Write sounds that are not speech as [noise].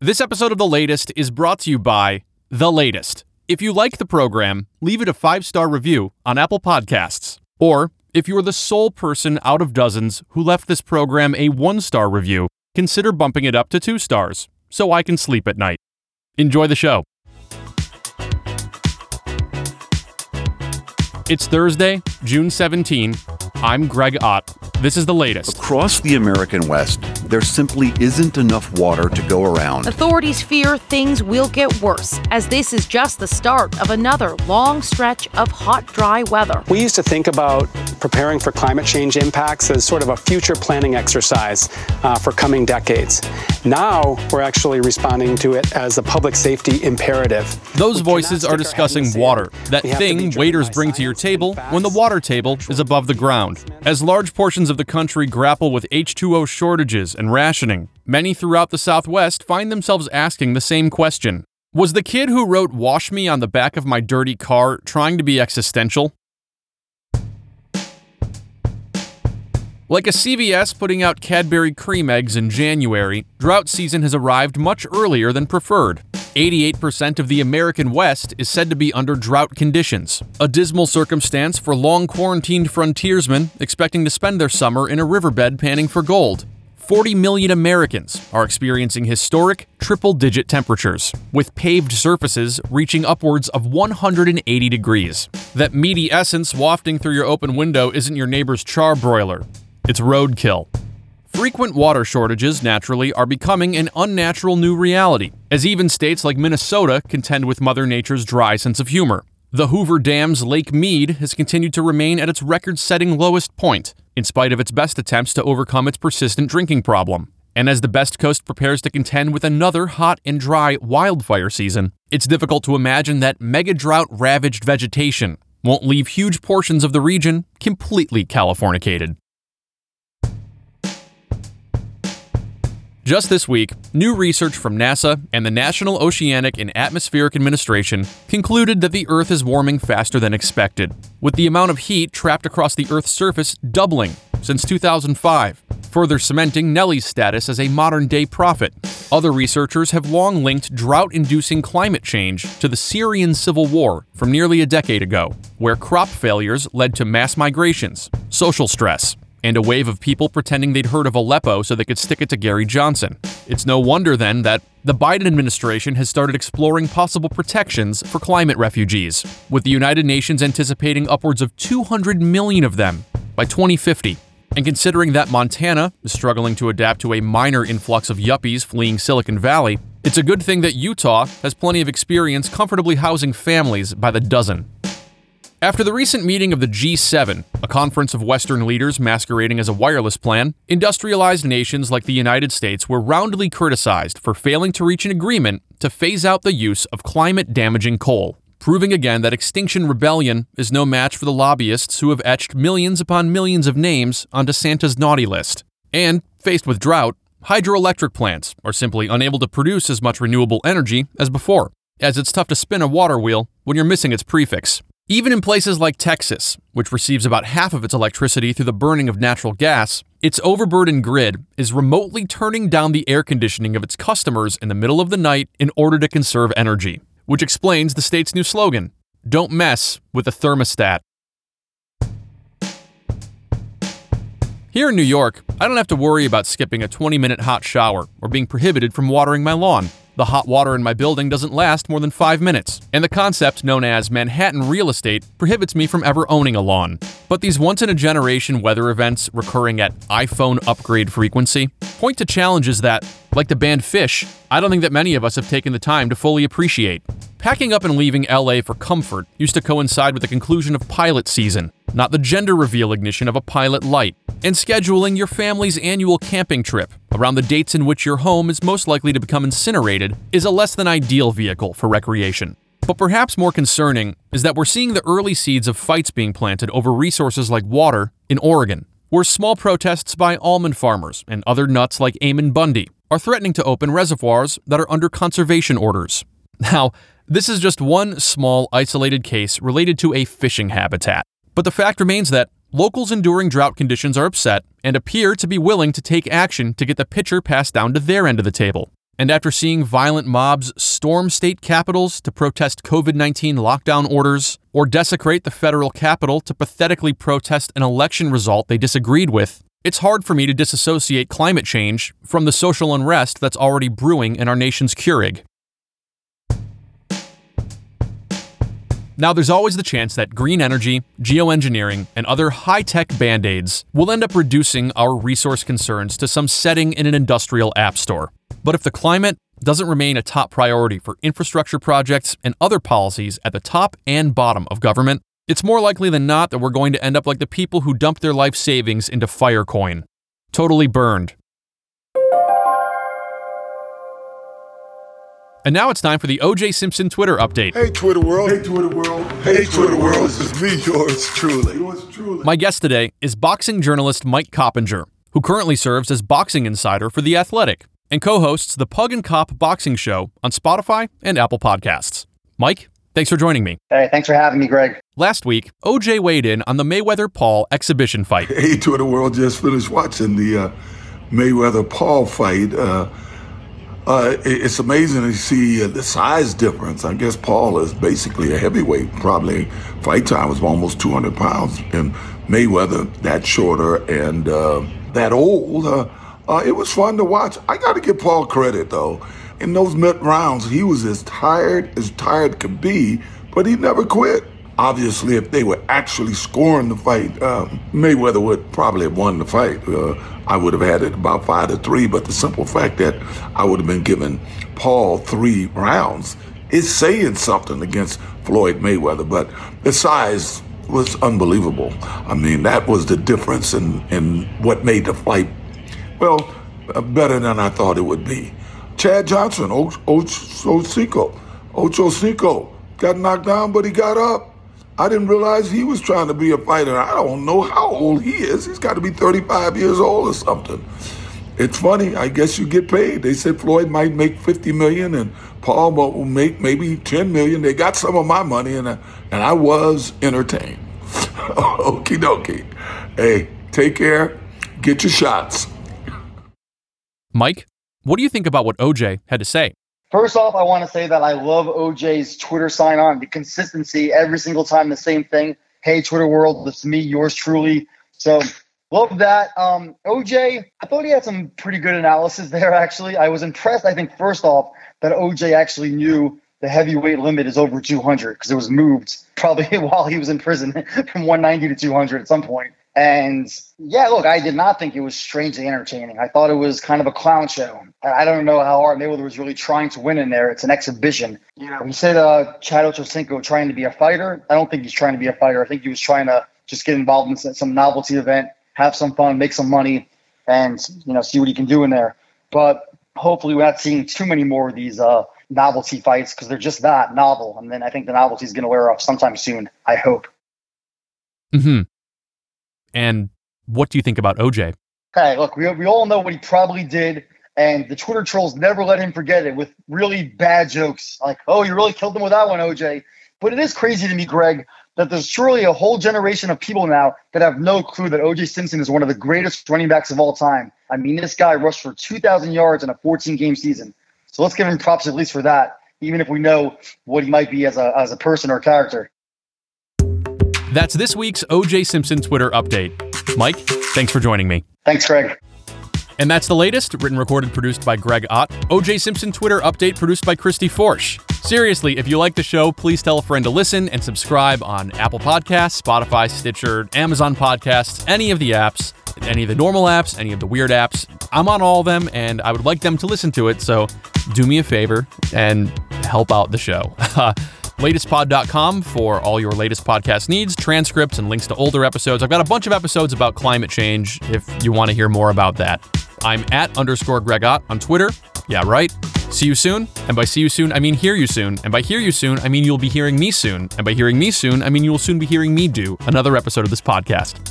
This episode of The Latest is brought to you by The Latest. If you like the program, leave it a five star review on Apple Podcasts. Or, if you're the sole person out of dozens who left this program a one star review, consider bumping it up to two stars so I can sleep at night. Enjoy the show. It's Thursday, June 17. I'm Greg Ott. This is the latest. Across the American West, there simply isn't enough water to go around. Authorities fear things will get worse, as this is just the start of another long stretch of hot, dry weather. We used to think about preparing for climate change impacts as sort of a future planning exercise uh, for coming decades. Now we're actually responding to it as a public safety imperative. Those voices are discussing water, that thing waiters bring to your table when the water table is above the ground. As large portions of the country grapple with H2O shortages and rationing, many throughout the Southwest find themselves asking the same question Was the kid who wrote Wash Me on the back of my dirty car trying to be existential? Like a CVS putting out Cadbury cream eggs in January, drought season has arrived much earlier than preferred. 88% of the American West is said to be under drought conditions, a dismal circumstance for long quarantined frontiersmen expecting to spend their summer in a riverbed panning for gold. 40 million Americans are experiencing historic triple digit temperatures, with paved surfaces reaching upwards of 180 degrees. That meaty essence wafting through your open window isn't your neighbor's charbroiler, it's roadkill. Frequent water shortages, naturally, are becoming an unnatural new reality, as even states like Minnesota contend with Mother Nature's dry sense of humor. The Hoover Dam's Lake Mead has continued to remain at its record setting lowest point, in spite of its best attempts to overcome its persistent drinking problem. And as the Best Coast prepares to contend with another hot and dry wildfire season, it's difficult to imagine that mega drought ravaged vegetation won't leave huge portions of the region completely Californicated. Just this week, new research from NASA and the National Oceanic and Atmospheric Administration concluded that the Earth is warming faster than expected, with the amount of heat trapped across the Earth's surface doubling since 2005, further cementing Nelly's status as a modern day prophet. Other researchers have long linked drought inducing climate change to the Syrian civil war from nearly a decade ago, where crop failures led to mass migrations, social stress, and a wave of people pretending they'd heard of Aleppo so they could stick it to Gary Johnson. It's no wonder then that the Biden administration has started exploring possible protections for climate refugees, with the United Nations anticipating upwards of 200 million of them by 2050. And considering that Montana is struggling to adapt to a minor influx of yuppies fleeing Silicon Valley, it's a good thing that Utah has plenty of experience comfortably housing families by the dozen. After the recent meeting of the G7, a conference of Western leaders masquerading as a wireless plan, industrialized nations like the United States were roundly criticized for failing to reach an agreement to phase out the use of climate damaging coal, proving again that Extinction Rebellion is no match for the lobbyists who have etched millions upon millions of names onto Santa's naughty list. And, faced with drought, hydroelectric plants are simply unable to produce as much renewable energy as before, as it's tough to spin a water wheel when you're missing its prefix. Even in places like Texas, which receives about half of its electricity through the burning of natural gas, its overburdened grid is remotely turning down the air conditioning of its customers in the middle of the night in order to conserve energy, which explains the state's new slogan Don't mess with the thermostat. Here in New York, I don't have to worry about skipping a 20 minute hot shower or being prohibited from watering my lawn. The hot water in my building doesn't last more than five minutes, and the concept known as Manhattan real estate prohibits me from ever owning a lawn. But these once in a generation weather events recurring at iPhone upgrade frequency point to challenges that, like the band Phish, I don't think that many of us have taken the time to fully appreciate. Packing up and leaving LA for comfort used to coincide with the conclusion of pilot season, not the gender reveal ignition of a pilot light, and scheduling your family's annual camping trip around the dates in which your home is most likely to become incinerated is a less than ideal vehicle for recreation. But perhaps more concerning is that we're seeing the early seeds of fights being planted over resources like water in Oregon, where small protests by almond farmers and other nuts like Ammon Bundy are threatening to open reservoirs that are under conservation orders. Now, this is just one small, isolated case related to a fishing habitat. But the fact remains that locals enduring drought conditions are upset and appear to be willing to take action to get the pitcher passed down to their end of the table. And after seeing violent mobs storm state capitals to protest COVID 19 lockdown orders, or desecrate the federal capitol to pathetically protest an election result they disagreed with, it's hard for me to disassociate climate change from the social unrest that's already brewing in our nation's Keurig. Now, there's always the chance that green energy, geoengineering, and other high tech band aids will end up reducing our resource concerns to some setting in an industrial app store. But if the climate doesn't remain a top priority for infrastructure projects and other policies at the top and bottom of government, it's more likely than not that we're going to end up like the people who dumped their life savings into Firecoin. Totally burned. And now it's time for the OJ Simpson Twitter update. Hey, Twitter world. Hey, Twitter world. Hey, Twitter world. This is me, yours truly. Yours truly. My guest today is boxing journalist Mike Coppinger, who currently serves as boxing insider for The Athletic and co hosts the Pug and Copp Boxing Show on Spotify and Apple Podcasts. Mike, thanks for joining me. Hey, thanks for having me, Greg. Last week, OJ weighed in on the Mayweather Paul exhibition fight. Hey, Twitter world just finished watching the uh, Mayweather Paul fight. Uh, uh, it's amazing to see uh, the size difference. I guess Paul is basically a heavyweight. Probably fight time was almost 200 pounds, and Mayweather that shorter and uh, that old. Uh, uh, it was fun to watch. I got to give Paul credit though. In those mid rounds, he was as tired as tired could be, but he never quit. Obviously, if they were actually scoring the fight, uh, Mayweather would probably have won the fight. Uh, I would have had it about five to three, but the simple fact that I would have been given Paul three rounds is saying something against Floyd Mayweather. But the size was unbelievable. I mean, that was the difference in, in what made the fight, well, uh, better than I thought it would be. Chad Johnson, Ocho Cinco, Ocho Cinco got knocked down, but he got up. I didn't realize he was trying to be a fighter. I don't know how old he is. He's got to be 35 years old or something. It's funny. I guess you get paid. They said Floyd might make 50 million and Paul will make maybe 10 million. They got some of my money and I, and I was entertained. [laughs] Okie dokie. Hey, take care. Get your shots. Mike, what do you think about what OJ had to say? First off, I want to say that I love OJ's Twitter sign on, the consistency every single time, the same thing. Hey, Twitter world, it's me, yours truly. So love that. Um, OJ, I thought he had some pretty good analysis there, actually. I was impressed, I think, first off, that OJ actually knew the heavyweight limit is over 200 because it was moved probably [laughs] while he was in prison from 190 to 200 at some point. And yeah, look, I did not think it was strangely entertaining. I thought it was kind of a clown show. I don't know how hard Mayweather was really trying to win in there. It's an exhibition. You know, he said uh, Chad Ochocinco trying to be a fighter. I don't think he's trying to be a fighter. I think he was trying to just get involved in some novelty event, have some fun, make some money, and you know, see what he can do in there. But hopefully, we're not seeing too many more of these uh, novelty fights because they're just that novel. And then I think the novelty is going to wear off sometime soon. I hope. Hmm. And what do you think about OJ? Hey, look, we, we all know what he probably did, and the Twitter trolls never let him forget it with really bad jokes like, oh, you really killed him with that one, OJ. But it is crazy to me, Greg, that there's surely a whole generation of people now that have no clue that OJ Simpson is one of the greatest running backs of all time. I mean, this guy rushed for 2,000 yards in a 14 game season. So let's give him props at least for that, even if we know what he might be as a, as a person or character. That's this week's OJ Simpson Twitter update. Mike, thanks for joining me. Thanks, Greg. And that's the latest, written, recorded, produced by Greg Ott. OJ Simpson Twitter update produced by Christy Forsch. Seriously, if you like the show, please tell a friend to listen and subscribe on Apple Podcasts, Spotify, Stitcher, Amazon Podcasts, any of the apps, any of the normal apps, any of the weird apps. I'm on all of them and I would like them to listen to it, so do me a favor and help out the show. [laughs] latestpod.com for all your latest podcast needs, transcripts, and links to older episodes. I've got a bunch of episodes about climate change if you want to hear more about that. I'm at underscore Gregot on Twitter. Yeah, right. See you soon. And by see you soon, I mean hear you soon. And by hear you soon, I mean you'll be hearing me soon. And by hearing me soon, I mean you will soon be hearing me do another episode of this podcast.